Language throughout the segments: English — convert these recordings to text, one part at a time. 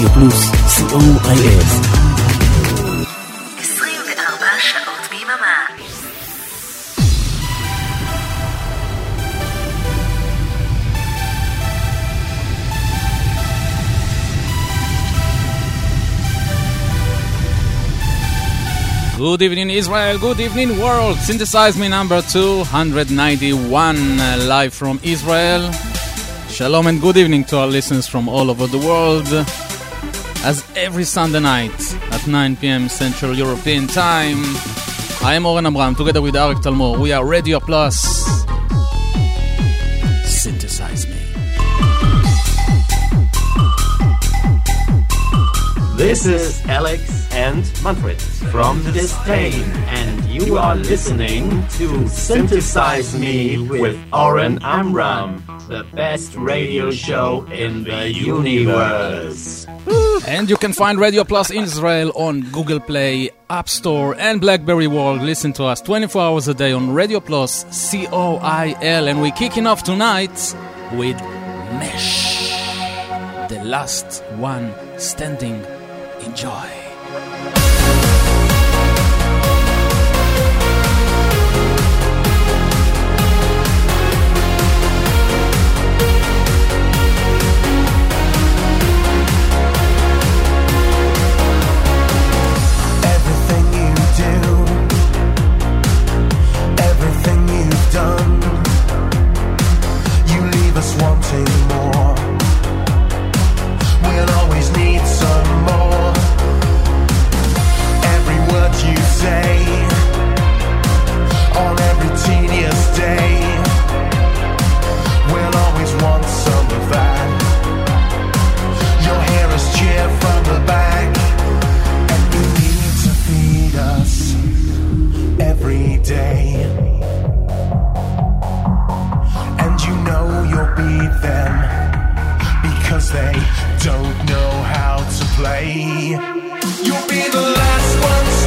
רדיו פלוס, co.il. Good evening, Israel. Good evening, world. Synthesize me number 291, uh, live from Israel. Shalom and good evening to our listeners from all over the world. As every Sunday night at 9 p.m. Central European Time, I am Oren Amram together with Arik Talmor. We are Radio Plus. Synthesize me. This is Alex and Manfred from !distain, and you are listening to Synthesize Me with Oren Amram, the best radio show in the universe. And you can find Radio Plus Israel on Google Play, App Store, and Blackberry World. Listen to us 24 hours a day on Radio Plus, C O I L. And we're kicking off tonight with Mesh, the last one standing. Enjoy. they don't know how to play. You'll be the last one.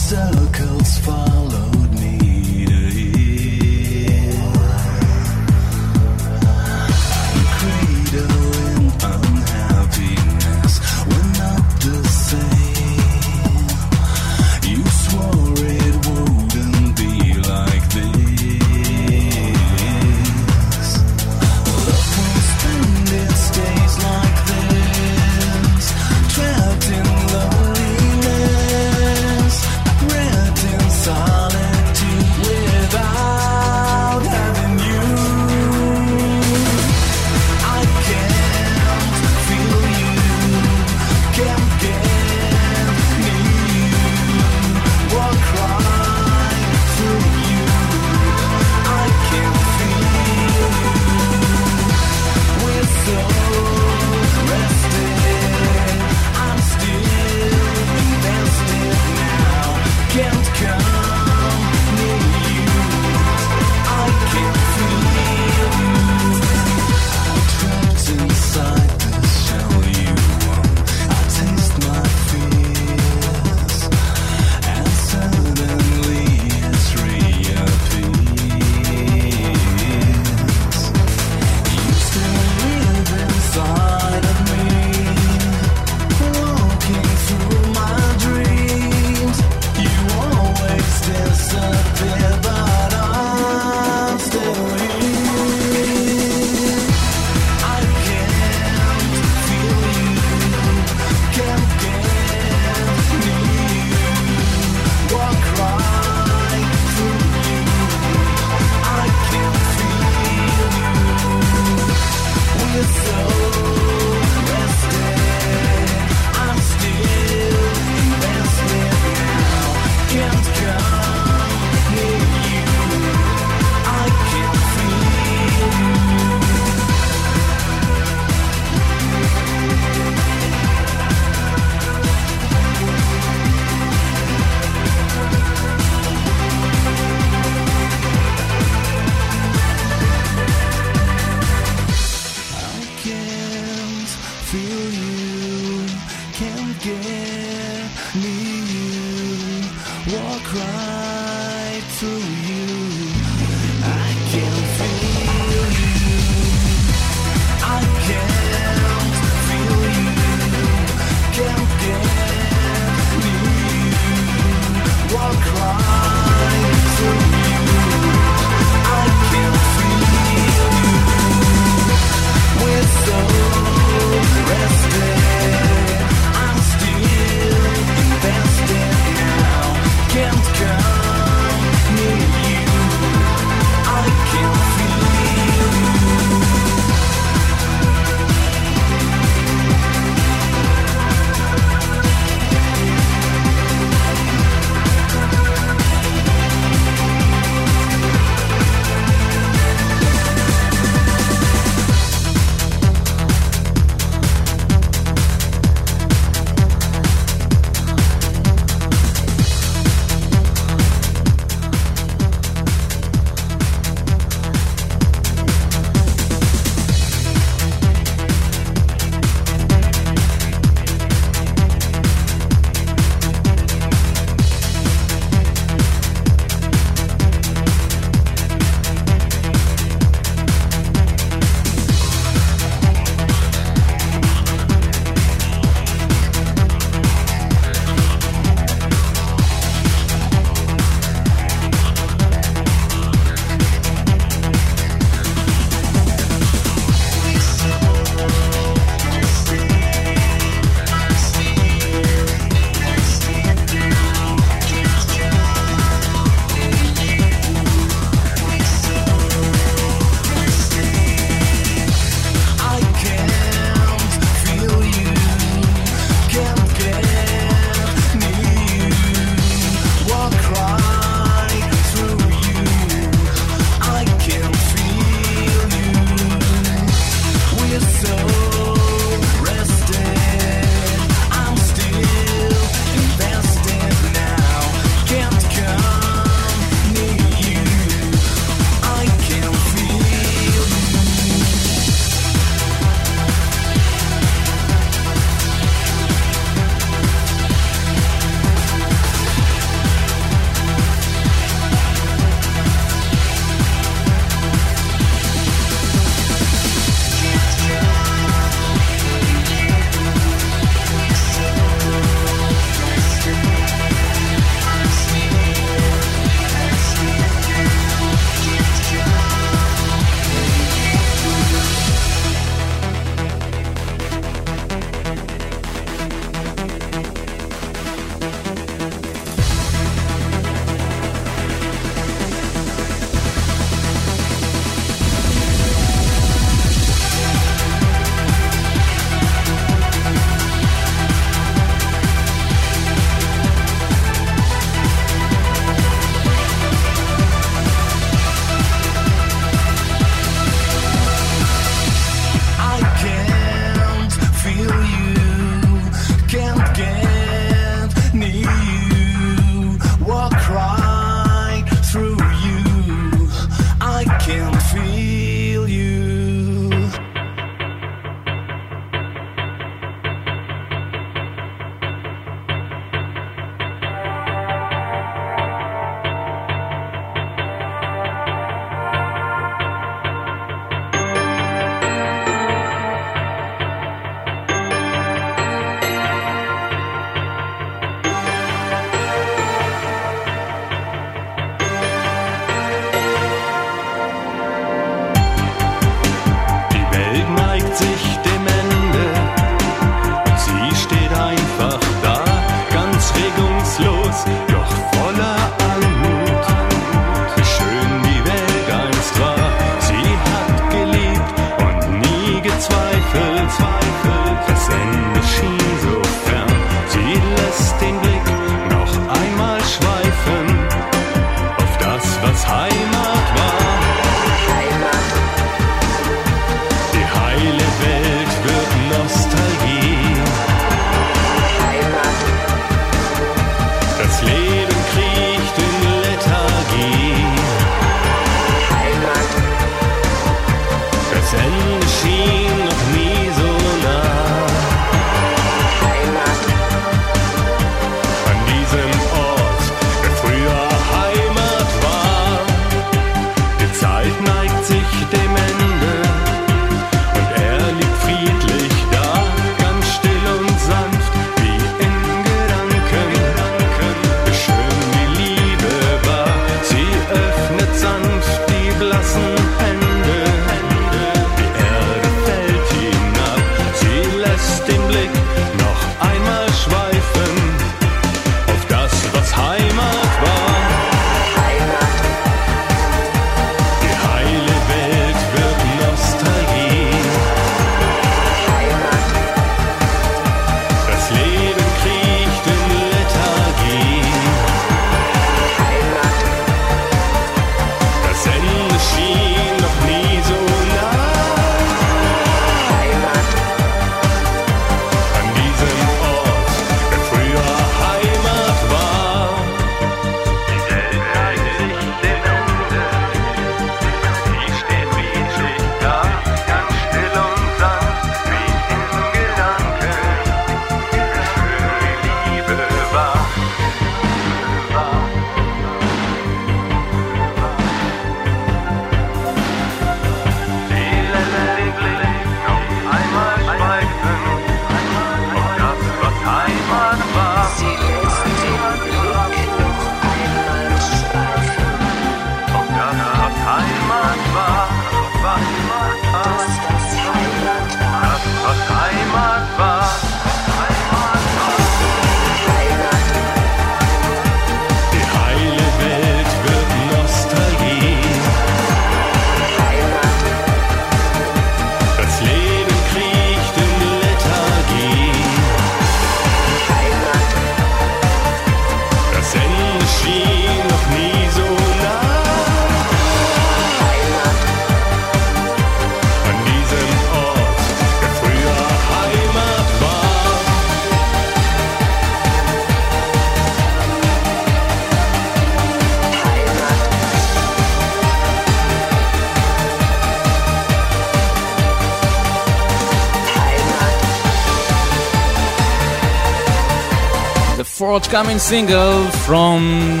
Forthcoming single from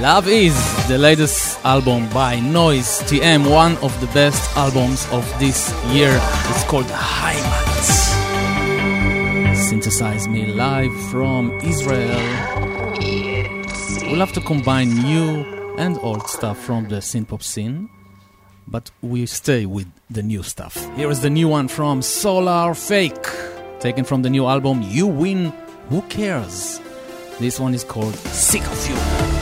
Love Is, the latest album by Noyce TM, one of the best albums of this year. It's called Heimat. Synthesize Me live from Israel. We'll have to combine new and old stuff from the synthpop scene, but we stay with the new stuff. Here is the new one from Solar Fake, taken from the new album You Win, Who Cares? This one is called Sick of You.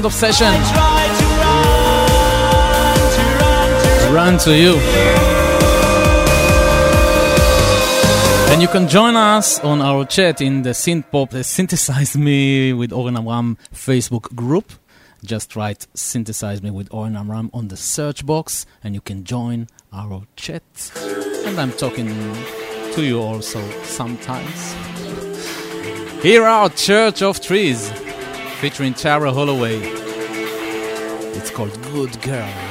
Beyond Obsession. Run to you. And you can join us on our chat in the Synthpop uh, Synthesize Me with Oren Amram Facebook group. Just write Synthesize Me with Oren Amram on the search box and you can join our chat. And I'm talking to you also sometimes. Here are Church of Trees featuring Tara Holloway. It's called Good Girl.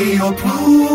You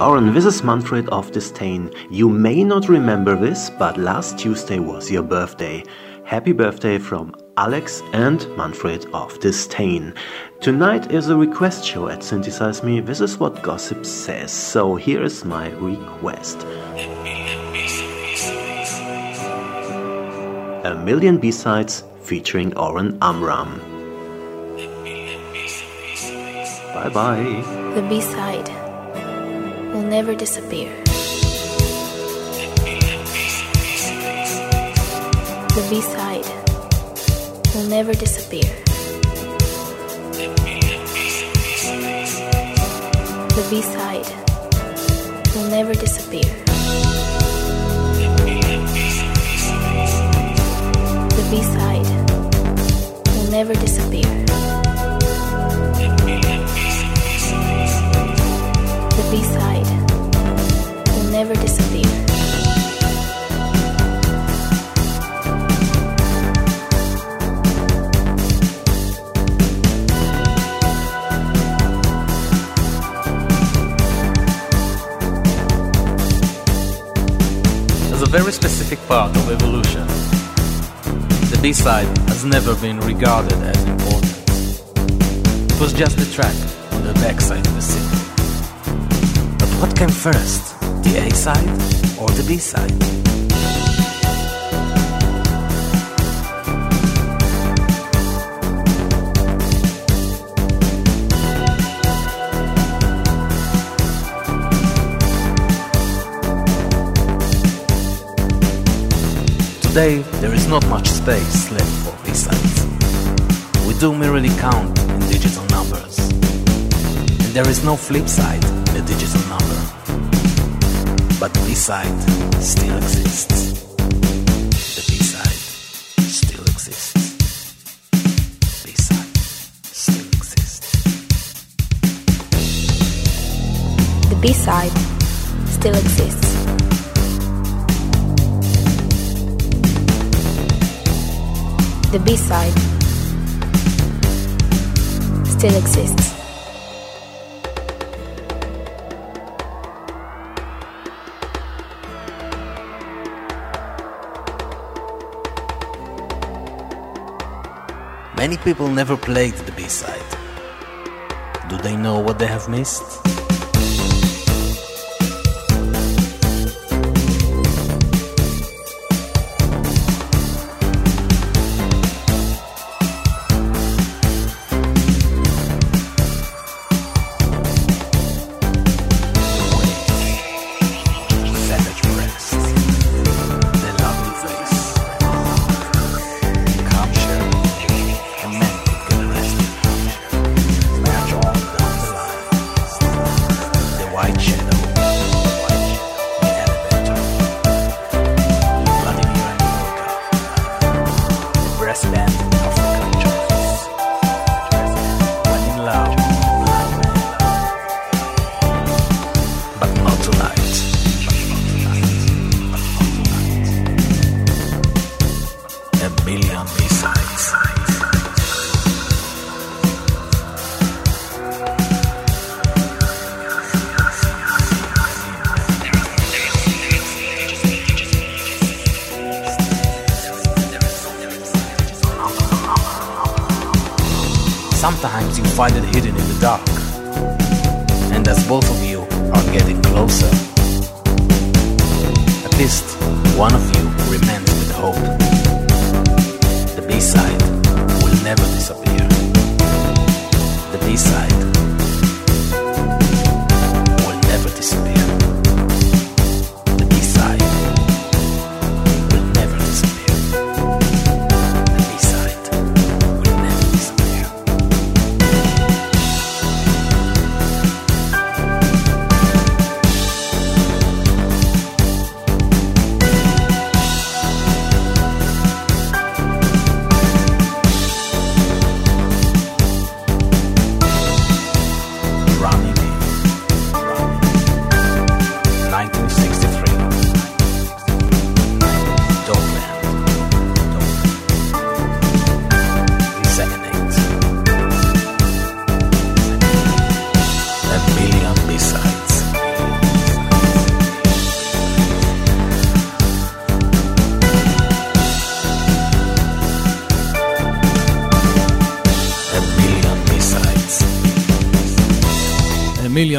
Oren, this is Manfred of distain. You may not remember this, but last Tuesday was your birthday. Happy birthday from Alex and Manfred of distain. Tonight is a request show at Synthesize Me. This is what Gossip says, so here is my request. A million B-sides featuring Oren Amram. Bye bye. The B-side will never disappear. The B-side will never disappear. The B-side will never disappear. The B-side will never disappear. The B-side will never disappear. As a very specific part of evolution, the B-side has never been regarded as important. It was just a track on the backside of the single. But what came first, the A-side or the B-side? Today, there is not much space left for B-sides. We do merely count in digital numbers. And there is no flip side in a digital. But the B-side still exists. The B-side still exists. B-side still exists. The B-side still exists. The B-side still exists. Many people never played the B-side. Do they know what they have missed?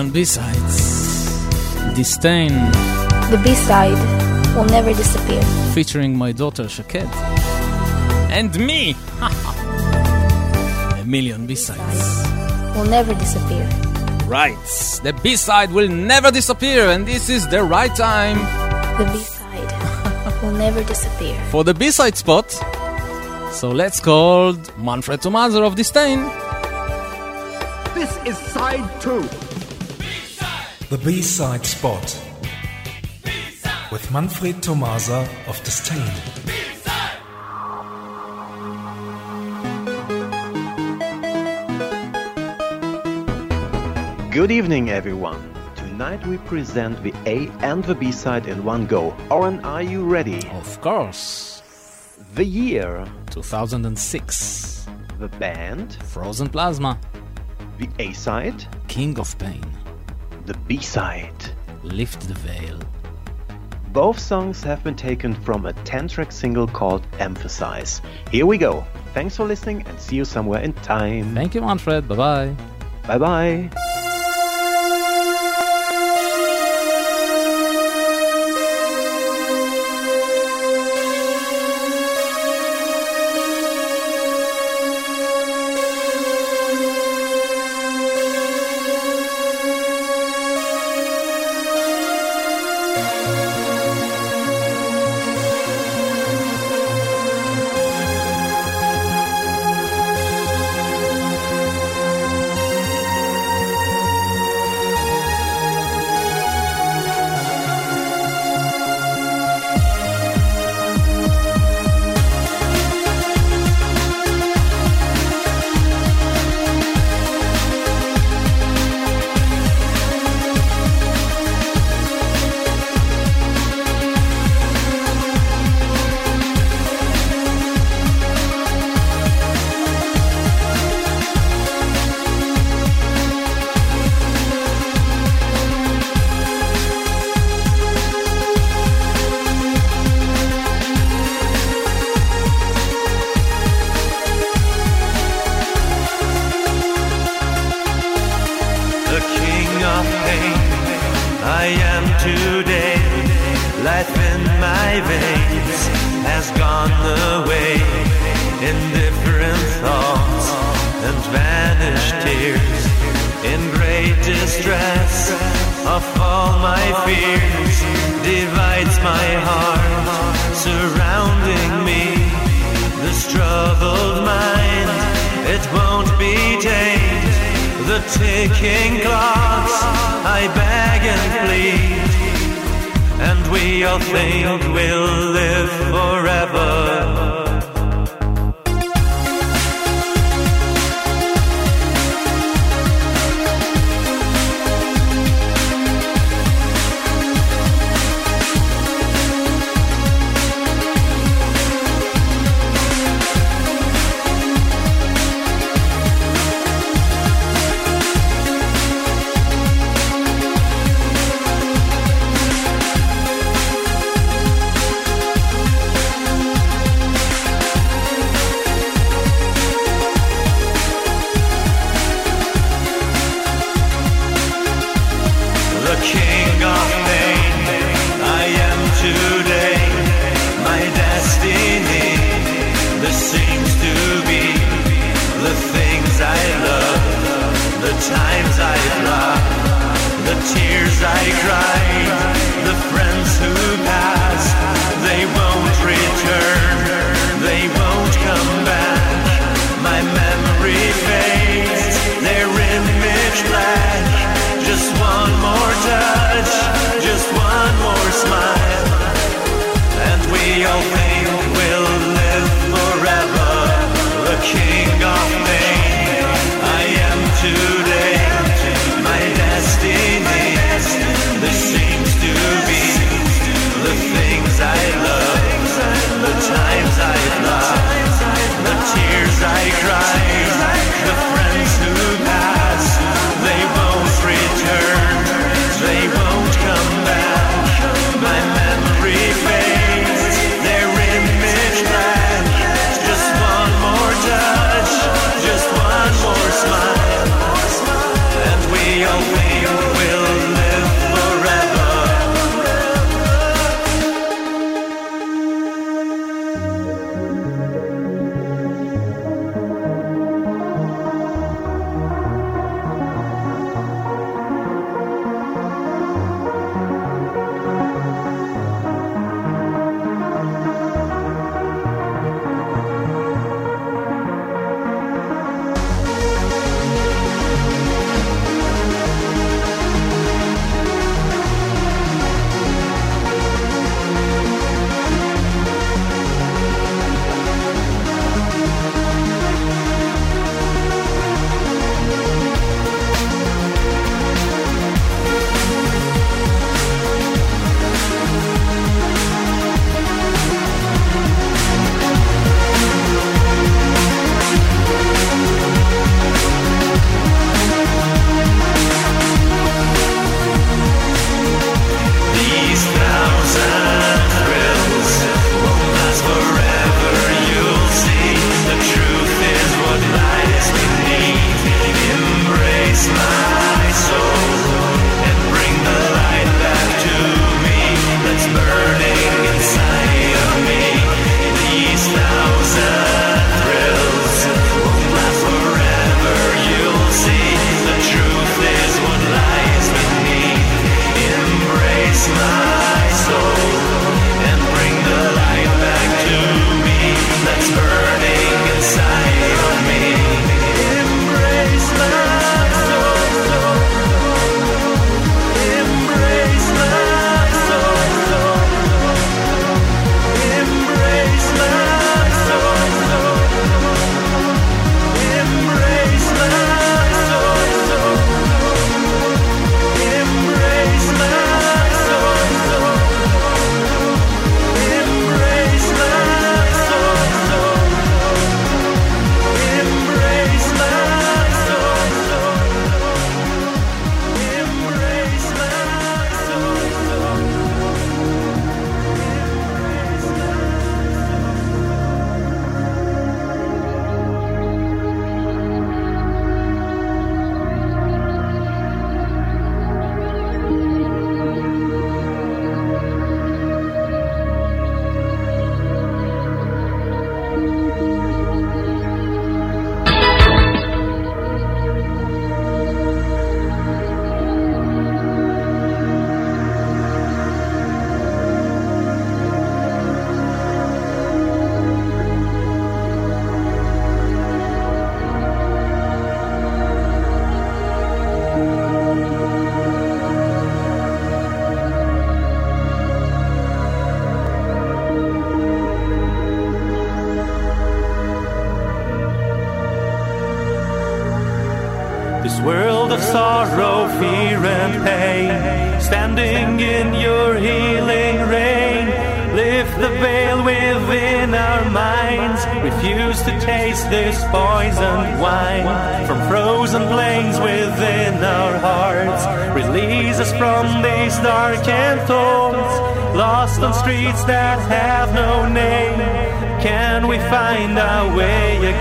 Million B-sides. distain. The B-side will never disappear. Featuring my daughter Shaked. And me! A million B-sides. Will never disappear. Right. The B-side will never disappear and this is the right time. The B-side will never disappear. For the B-side spot. So let's call Manfred Tomazer of distain. This is side two. The B-side spot. With Manfred Tomasa of distain. Good evening, everyone. Tonight we present the A and the B side in one go. Oren, are you ready? Of course. The year, 2006. the band, Frozen Plasma. the A side, King of Pain. The B side. Lift the veil. Both songs have been taken from a 10 track single called Emphasize. Here we go. Thanks for listening and see you somewhere in time. Thank you, Manfred. Bye bye Bye bye.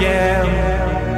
Again?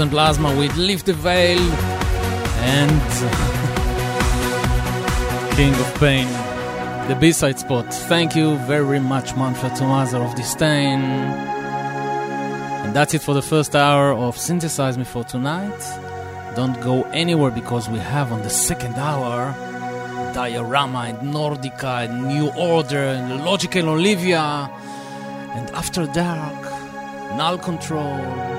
And Plasma with Lift the Veil and King of Pain, the B side spot. Thank you very much, Manfred Tomazer of distain. And that's it for the first hour of Synthesize Me for tonight. Don't go anywhere because we have on the second hour Diorama and Nordica and New Order and Logical Olivia and After Dark, Null Control.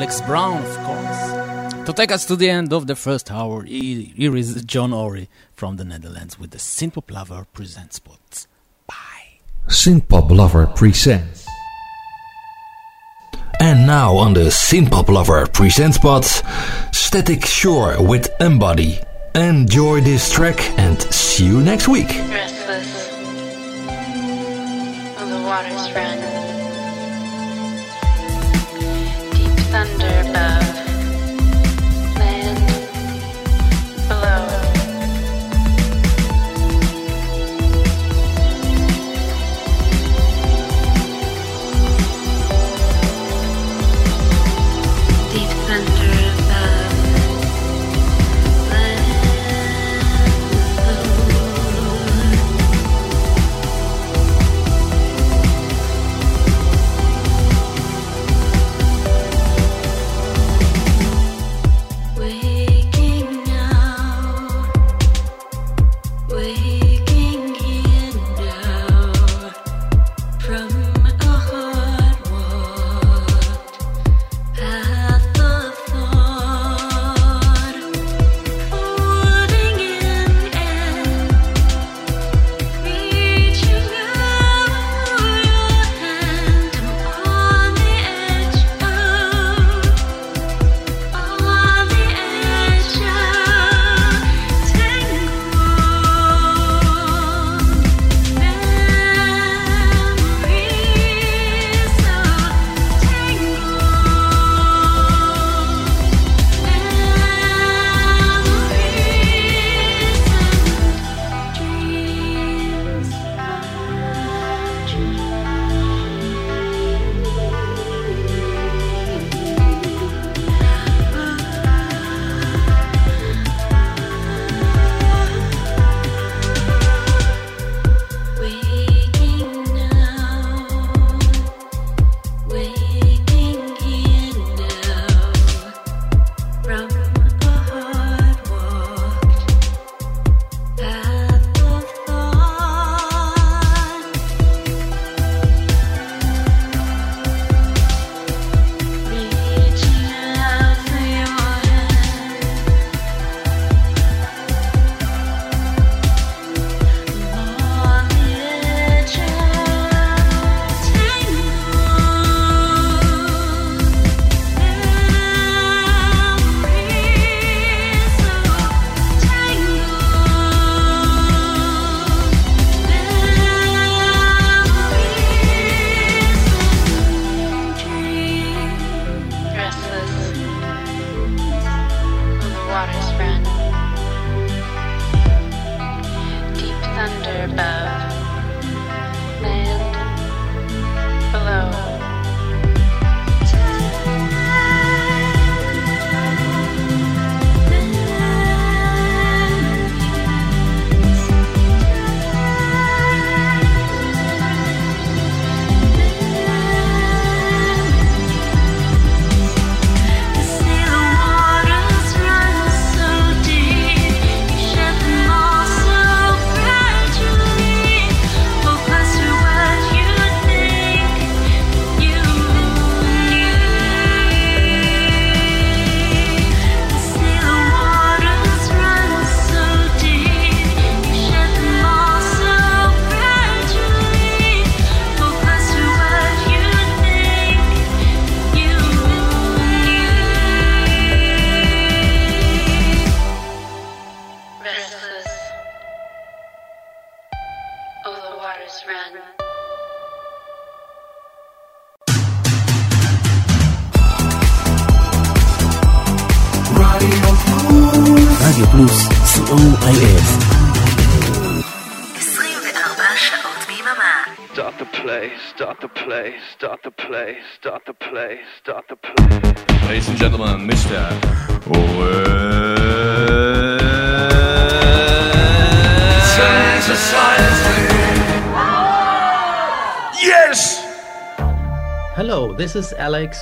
Alex Brown, of course. To take us to the end of the first hour, here is John Ory from the Netherlands with the Synthpop Lover Presents Spot. Bye. Synthpop Lover Presents. And now on the Synthpop Lover Presents Spot, Static Shore with Embody. Enjoy this track and see you next week. Restless. On the waters run.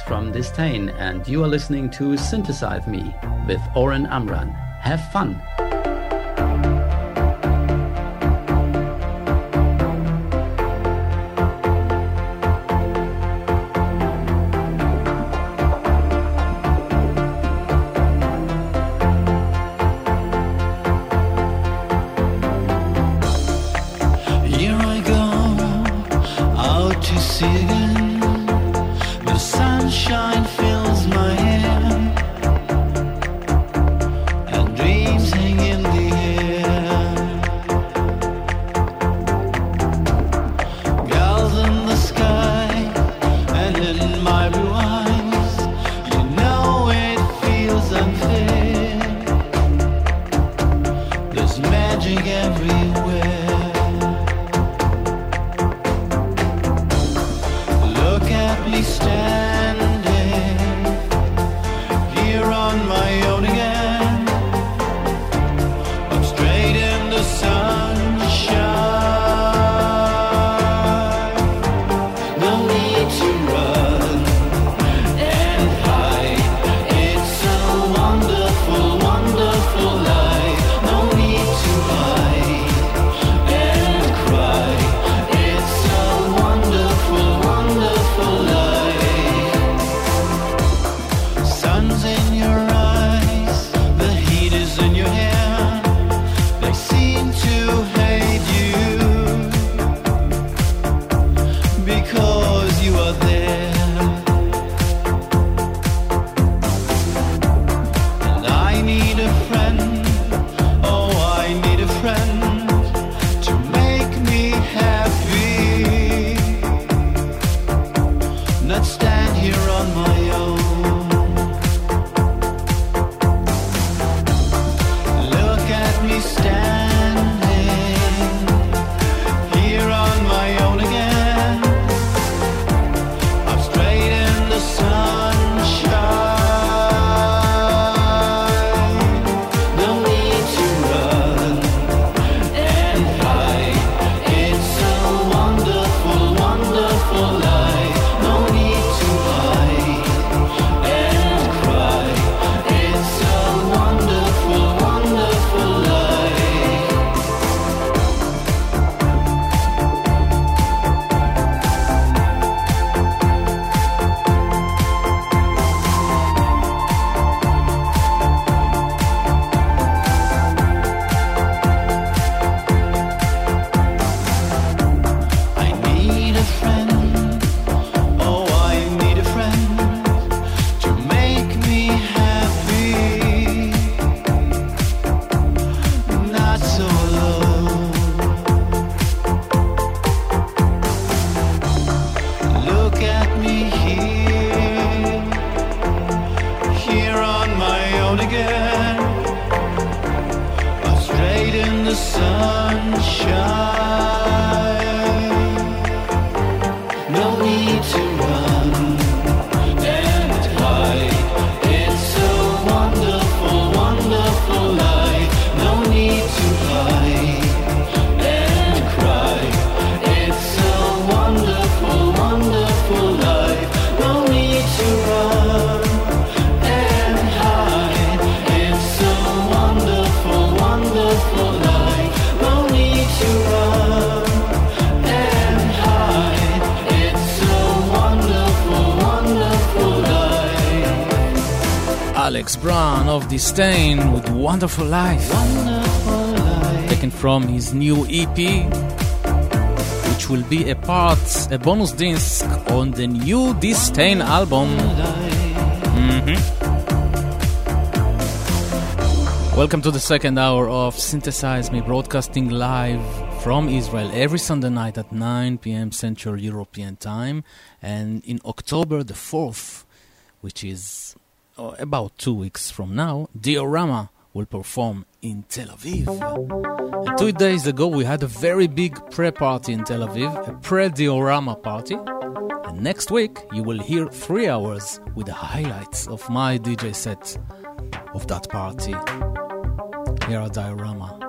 from Distain, and you are listening to Synthesize Me with Oren Amram. Have fun! Wonderful Life. Taken from his new EP, which will be a part, a bonus disc on the new Distain album. Mm-hmm. Welcome to the second hour of Synthesize Me broadcasting live from Israel every Sunday night at 9 p.m. Central European Time. And in October the 4th, which is oh, about two weeks from now, Diorama will perform in Tel Aviv. And two days ago, we had a very big pre party in Tel Aviv, a pre diorama party. And next week, you will hear three hours with the highlights of my DJ set of that party. Here are Diorama.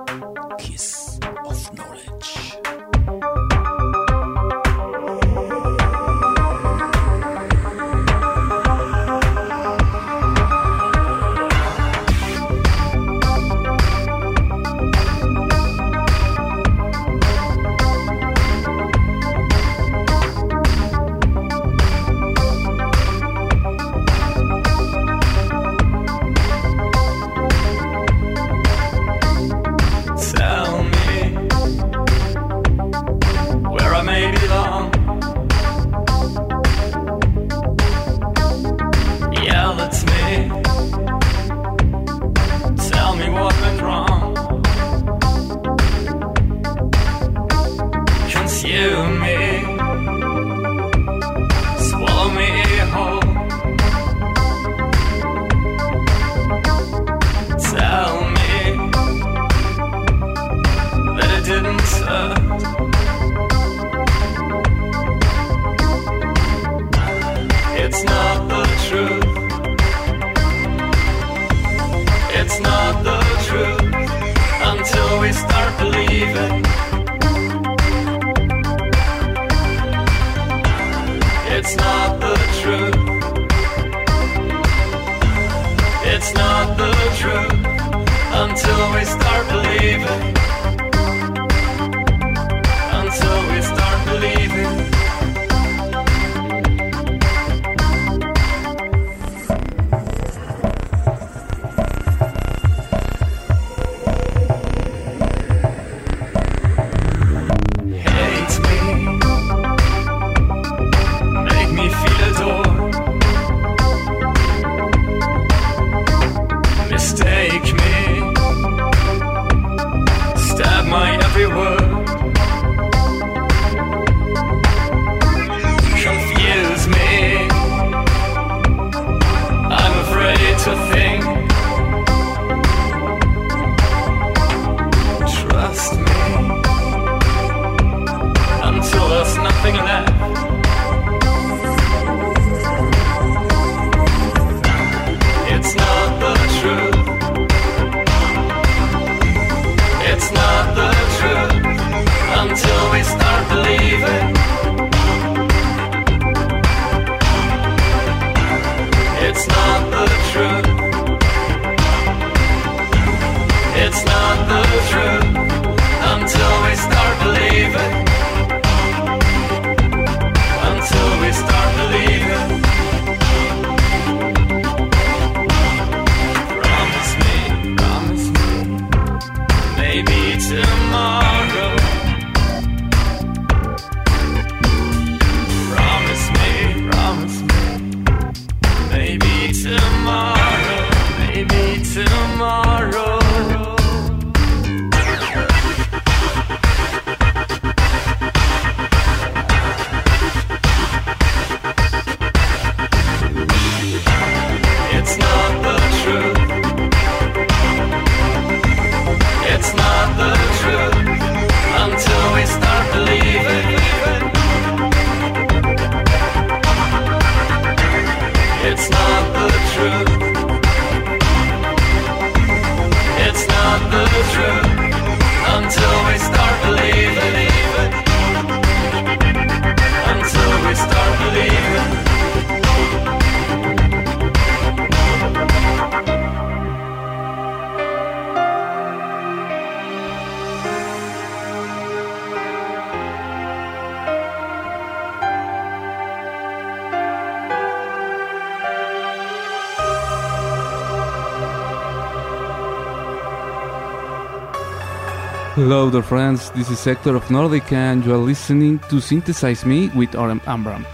Hello, dear friends. This is Sector of Nordic, and you are listening to Synthesize Me with Oren Amram.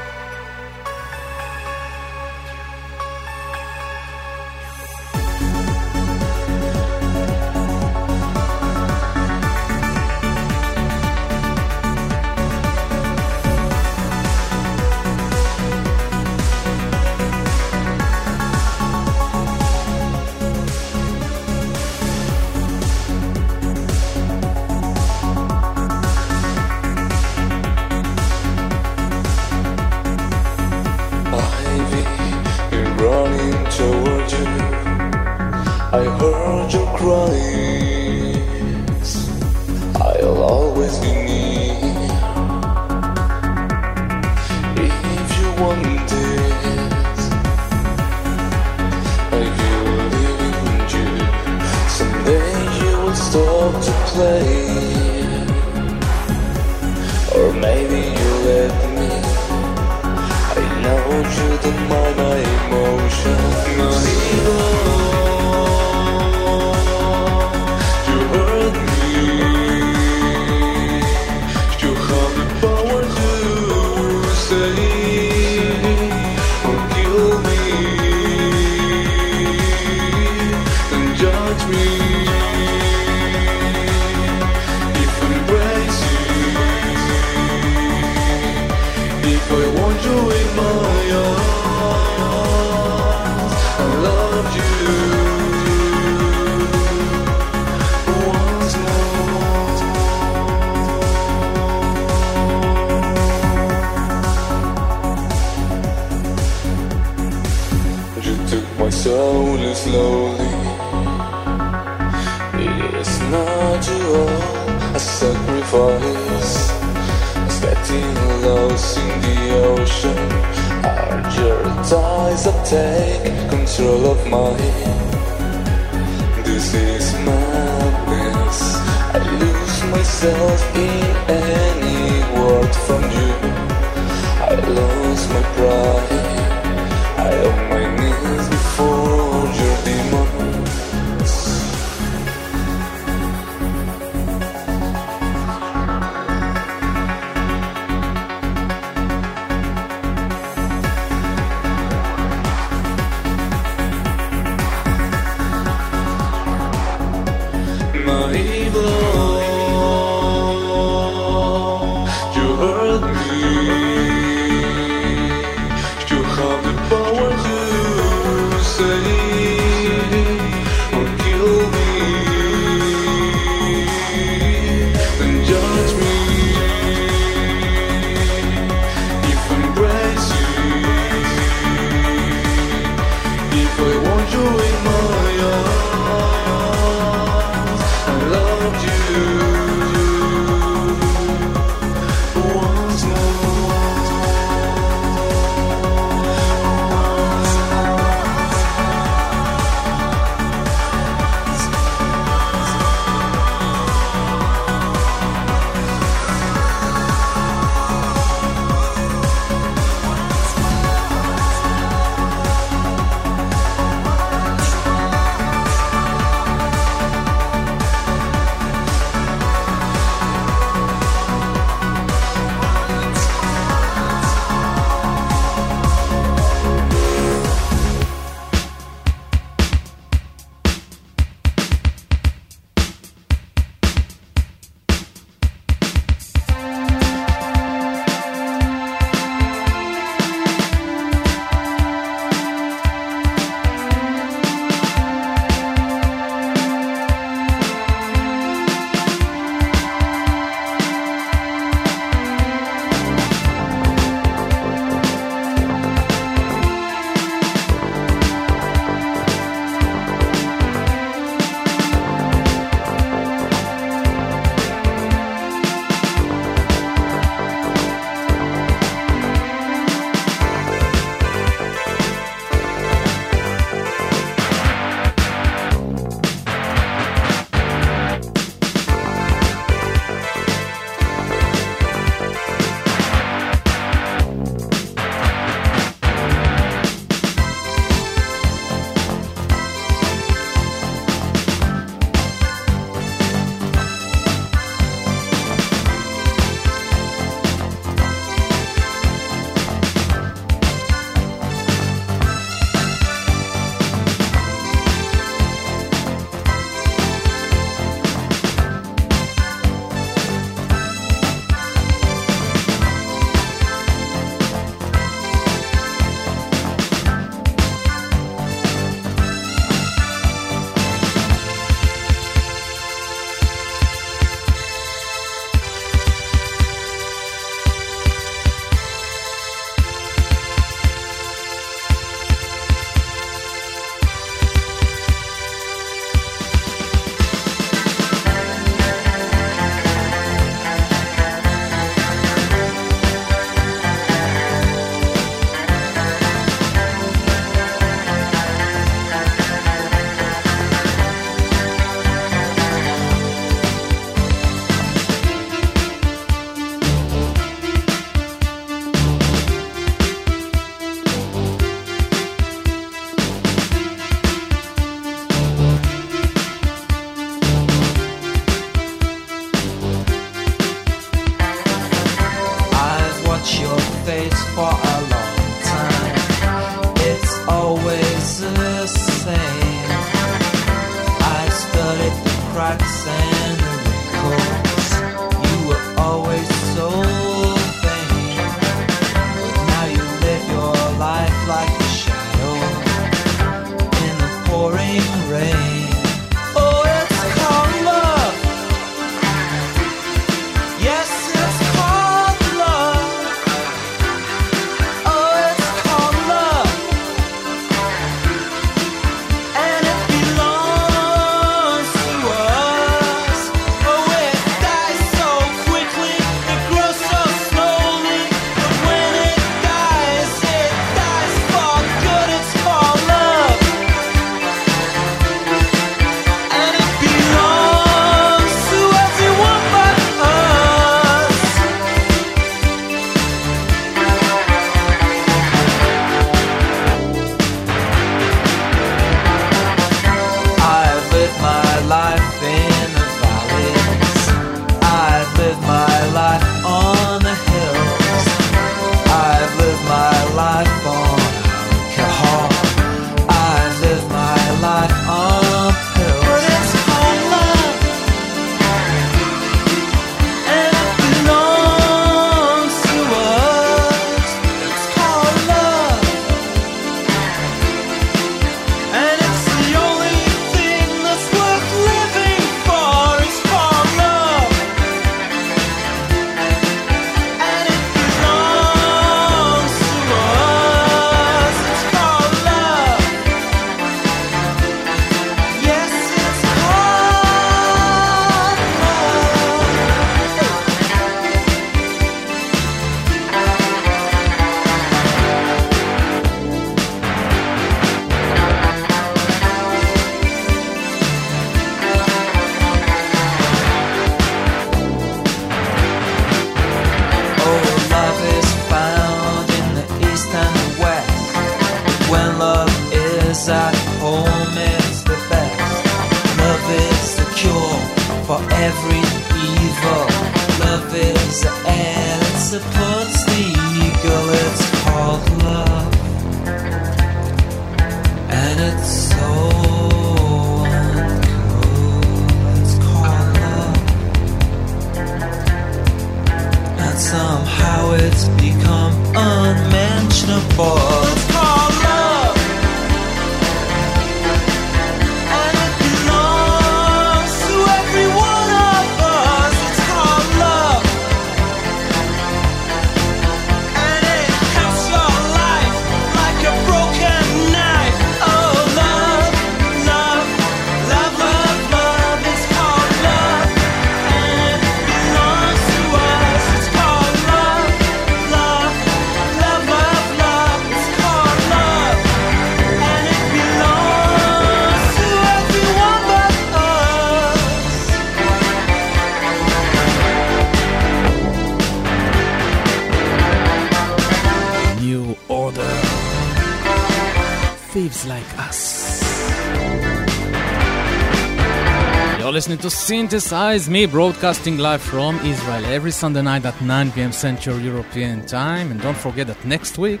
Synthesize Me, broadcasting live from Israel every Sunday night at 9 p.m. Central European Time. And don't forget that next week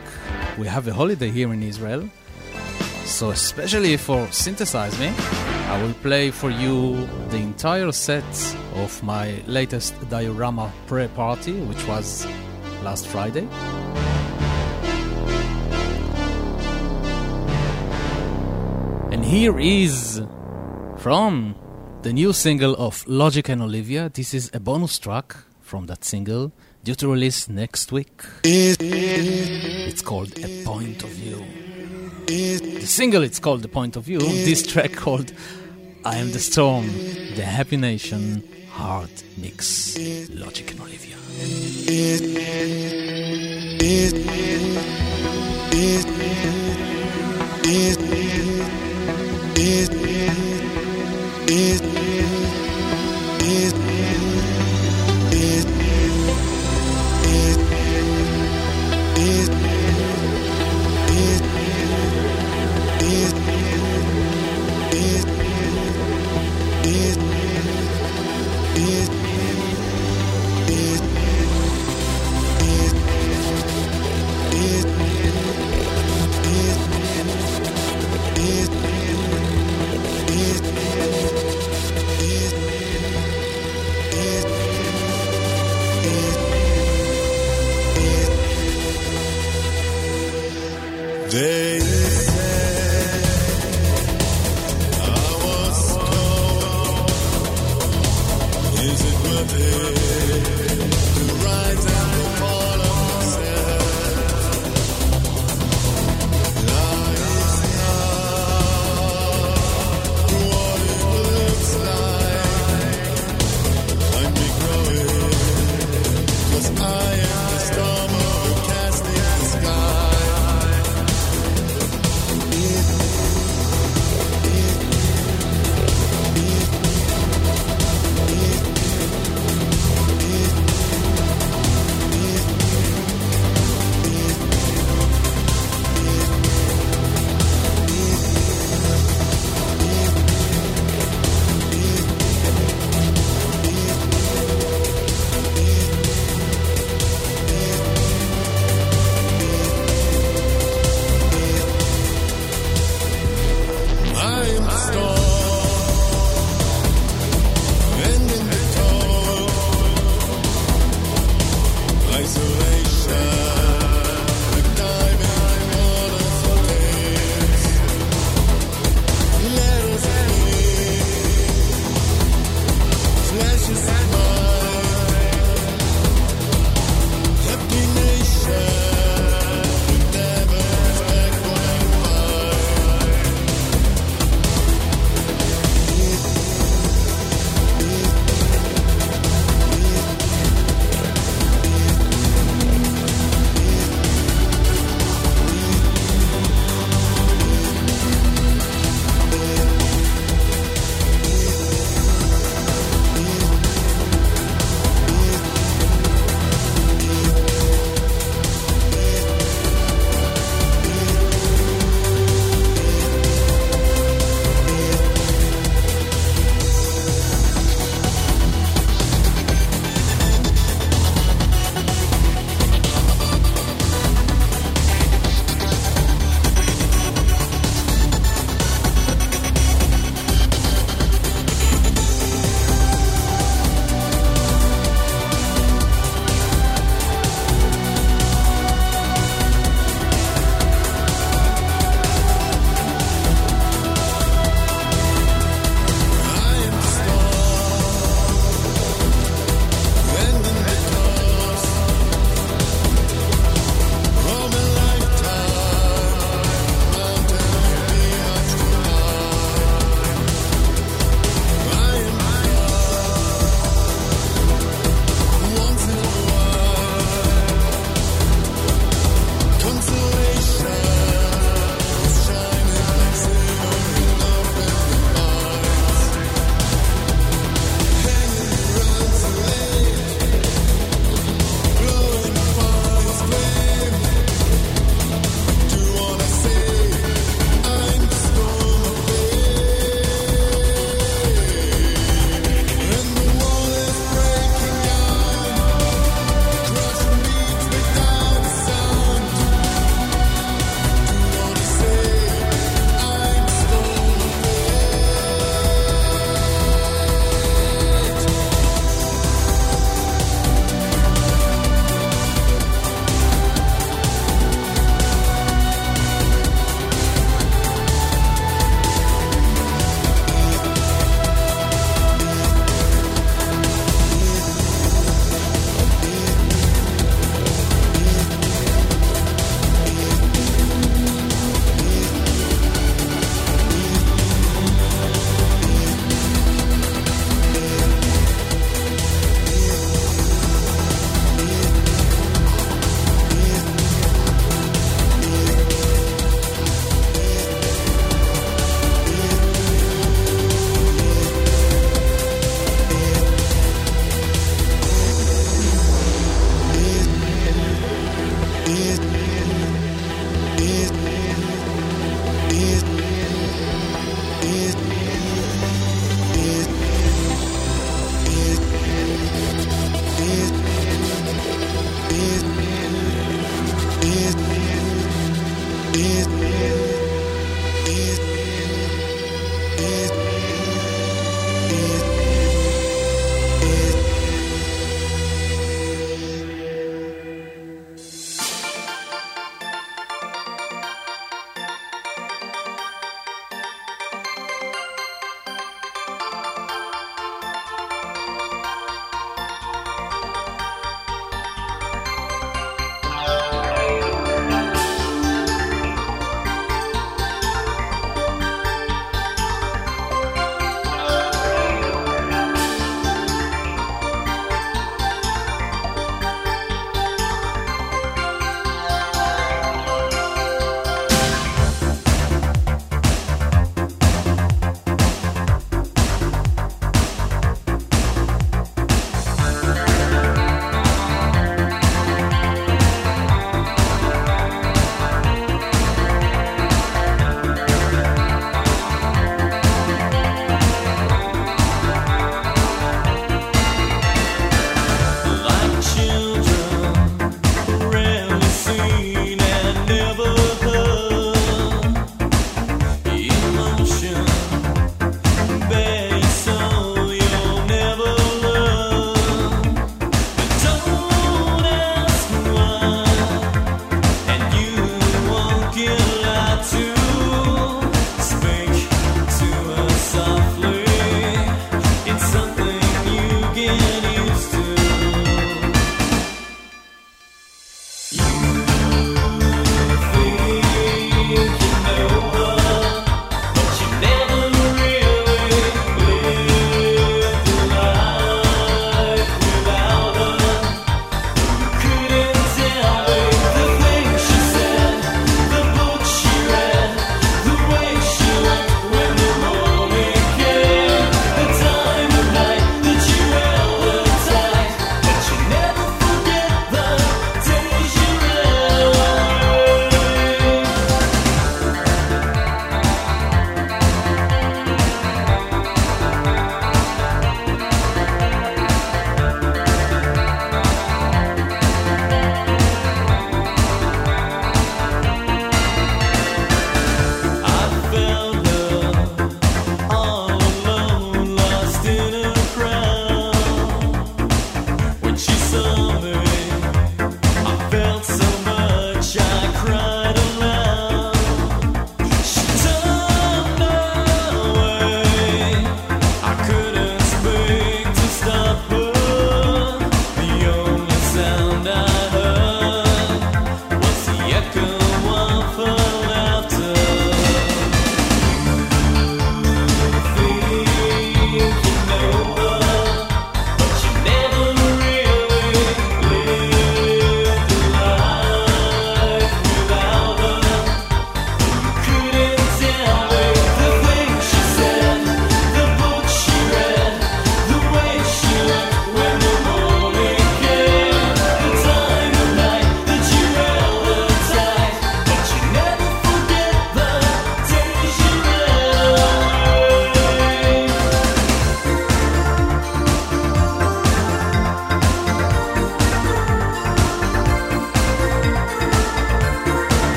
we have a holiday here in Israel. So, especially for Synthesize Me, I will play for you the entire set of my latest diorama pre party, which was last Friday. And here is from the new single of Logic and Olivia. This is a bonus track from that single, due to release next week. It's called A Point of View. The single it's called The Point of View. This track called I Am the Storm, the Happy Nation hard mix. Logic and Olivia.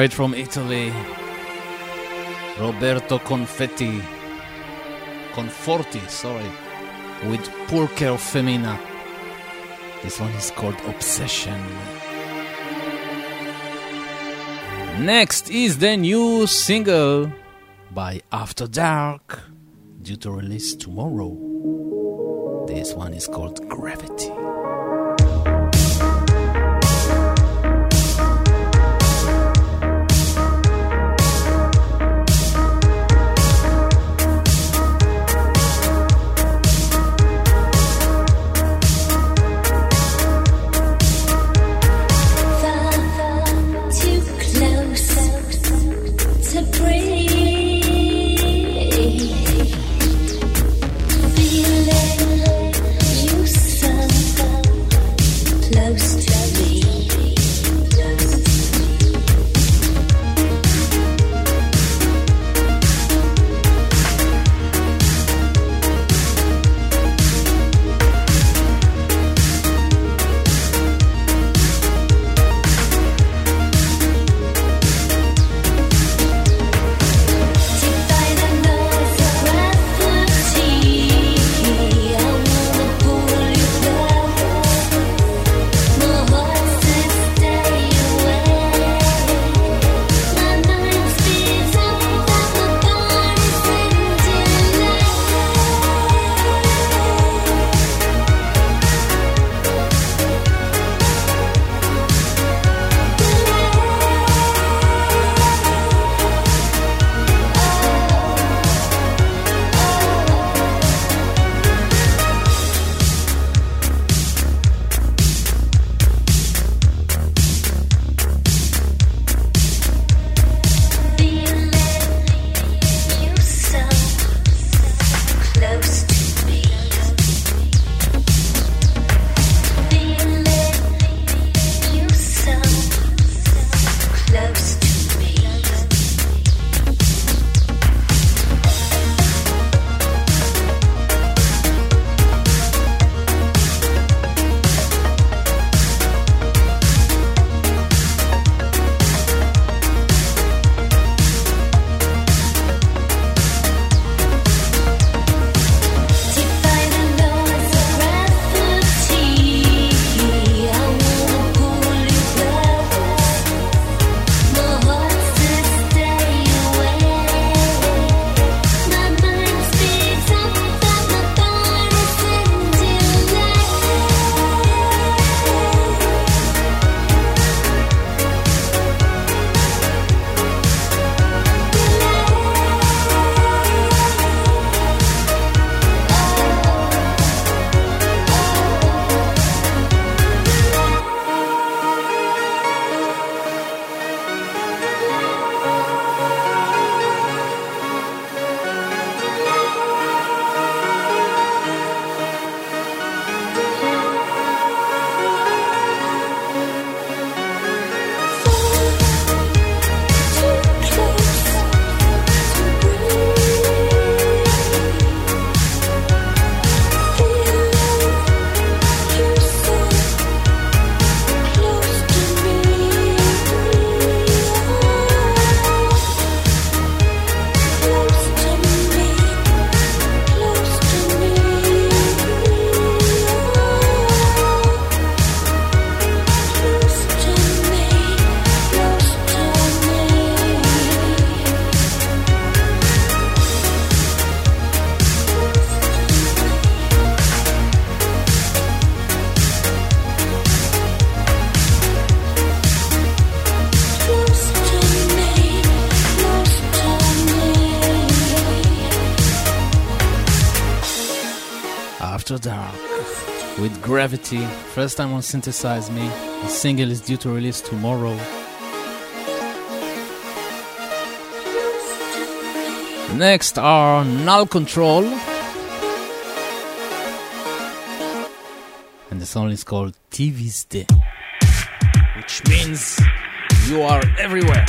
Straight from Italy. Roberto Confetti. Conforti, sorry. With Purker Femina. This one is called Obsession. Next is the new single by After Dark, due to release tomorrow. This one is called Gravity. Gravity. First time on Synthesize Me. The single is due to release tomorrow. Next are Null Control. And the song is called TV's Day. Which means you are everywhere.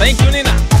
Thank you, Nina.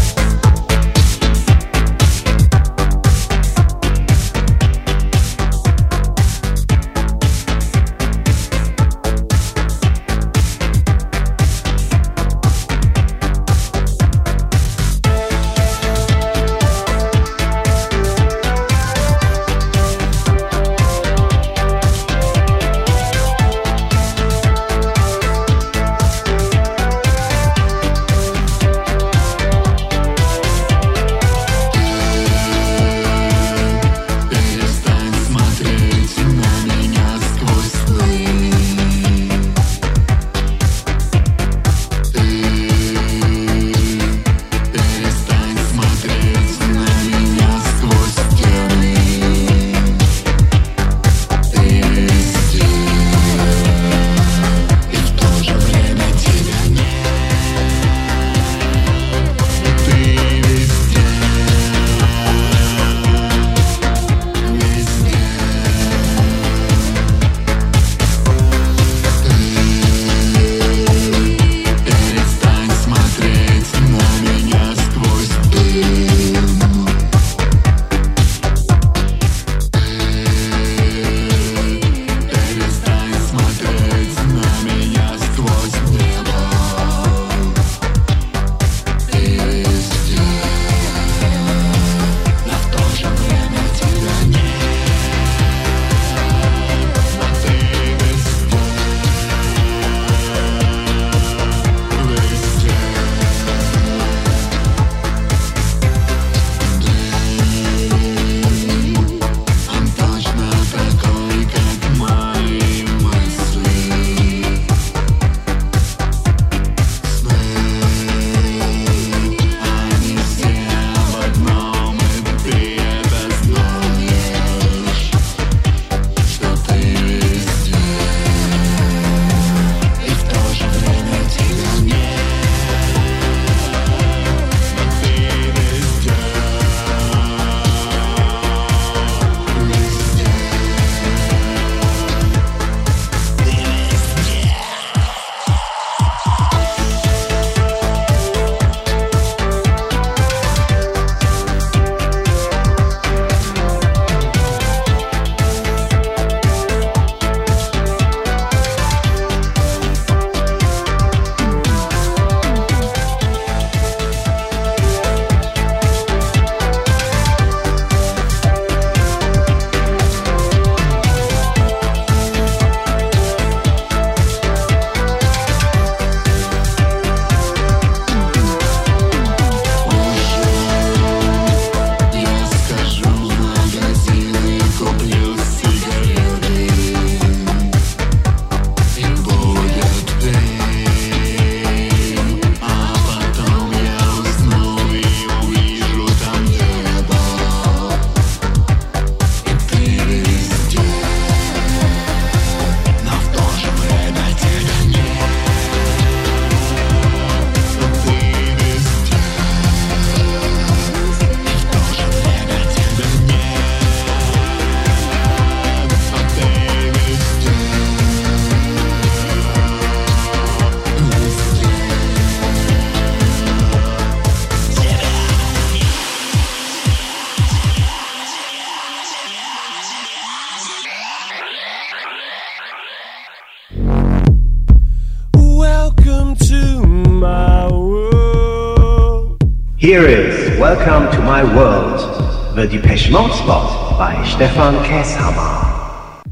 Depeche Mode Spot by Stefan Kesshammer.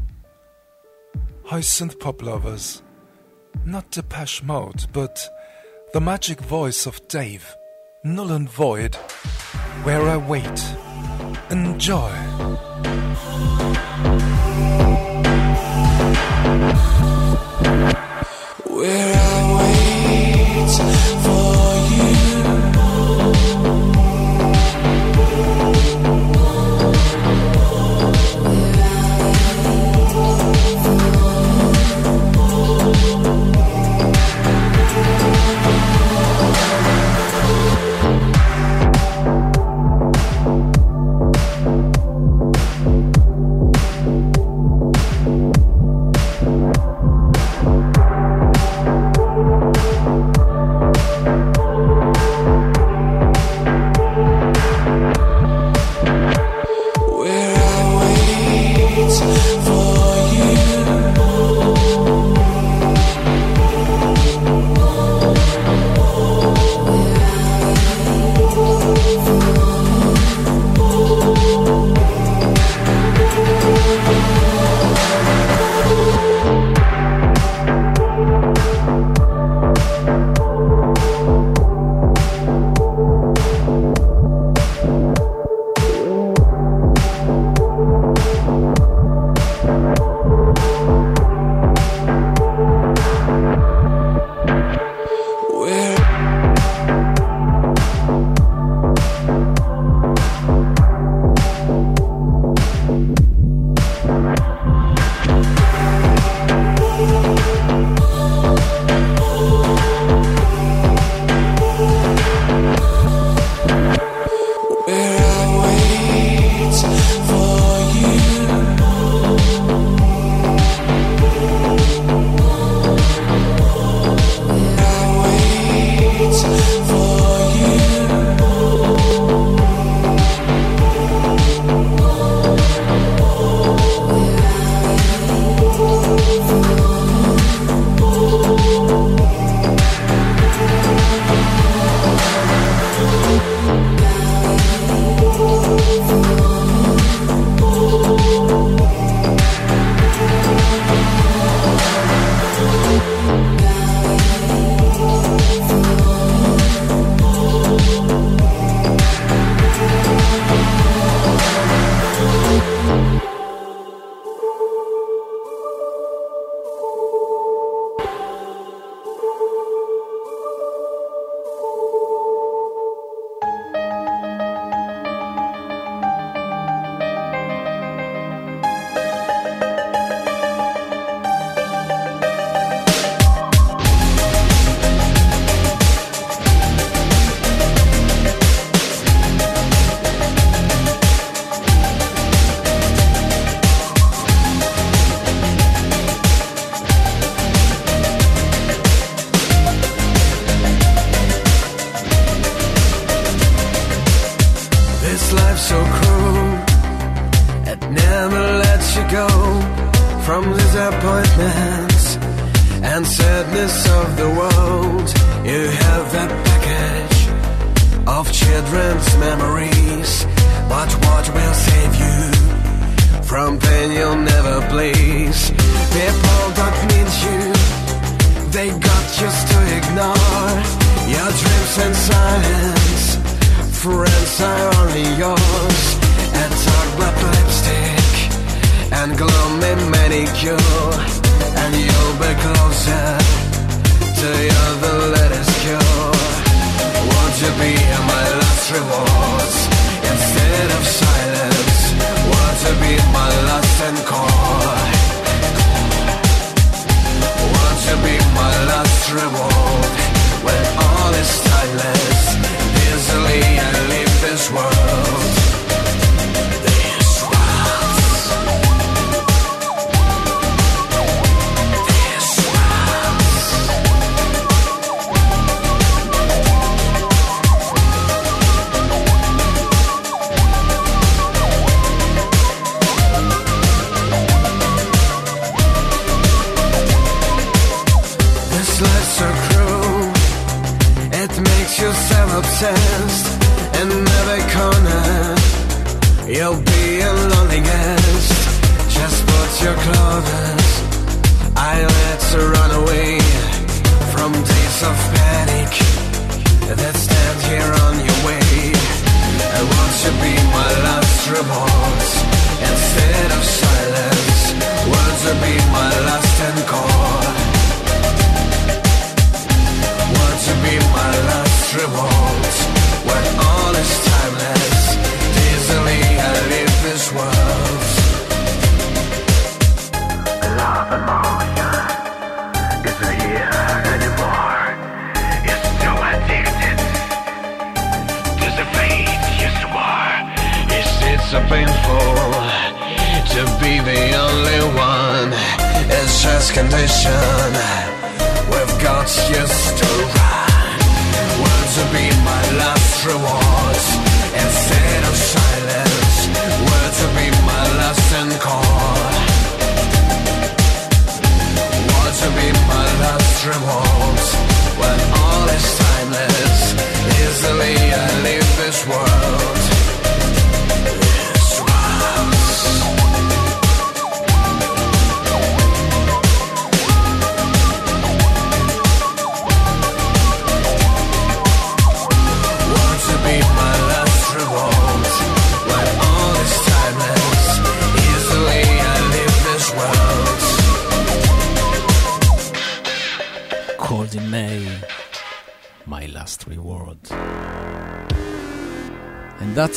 Hi, synth pop lovers. Not Depeche Mode, but the magic voice of Dave, null and void, where I wait. Enjoy.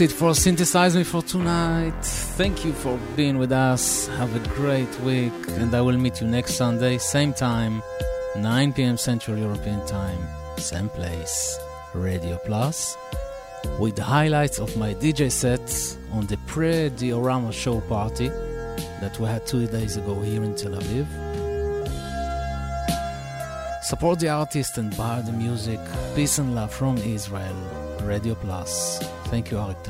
That's it for Synthesize Me for tonight. Thank you for being with us. Have a great week, and I will meet you next Sunday, same time, 9 p.m. Central European Time, same place, Radio Plus, with the highlights of my DJ sets on the pre Diorama show party that we had two days ago here in Tel Aviv. Support the artist and buy the music. Peace and love from Israel. Radio Plus. Thank you, Arik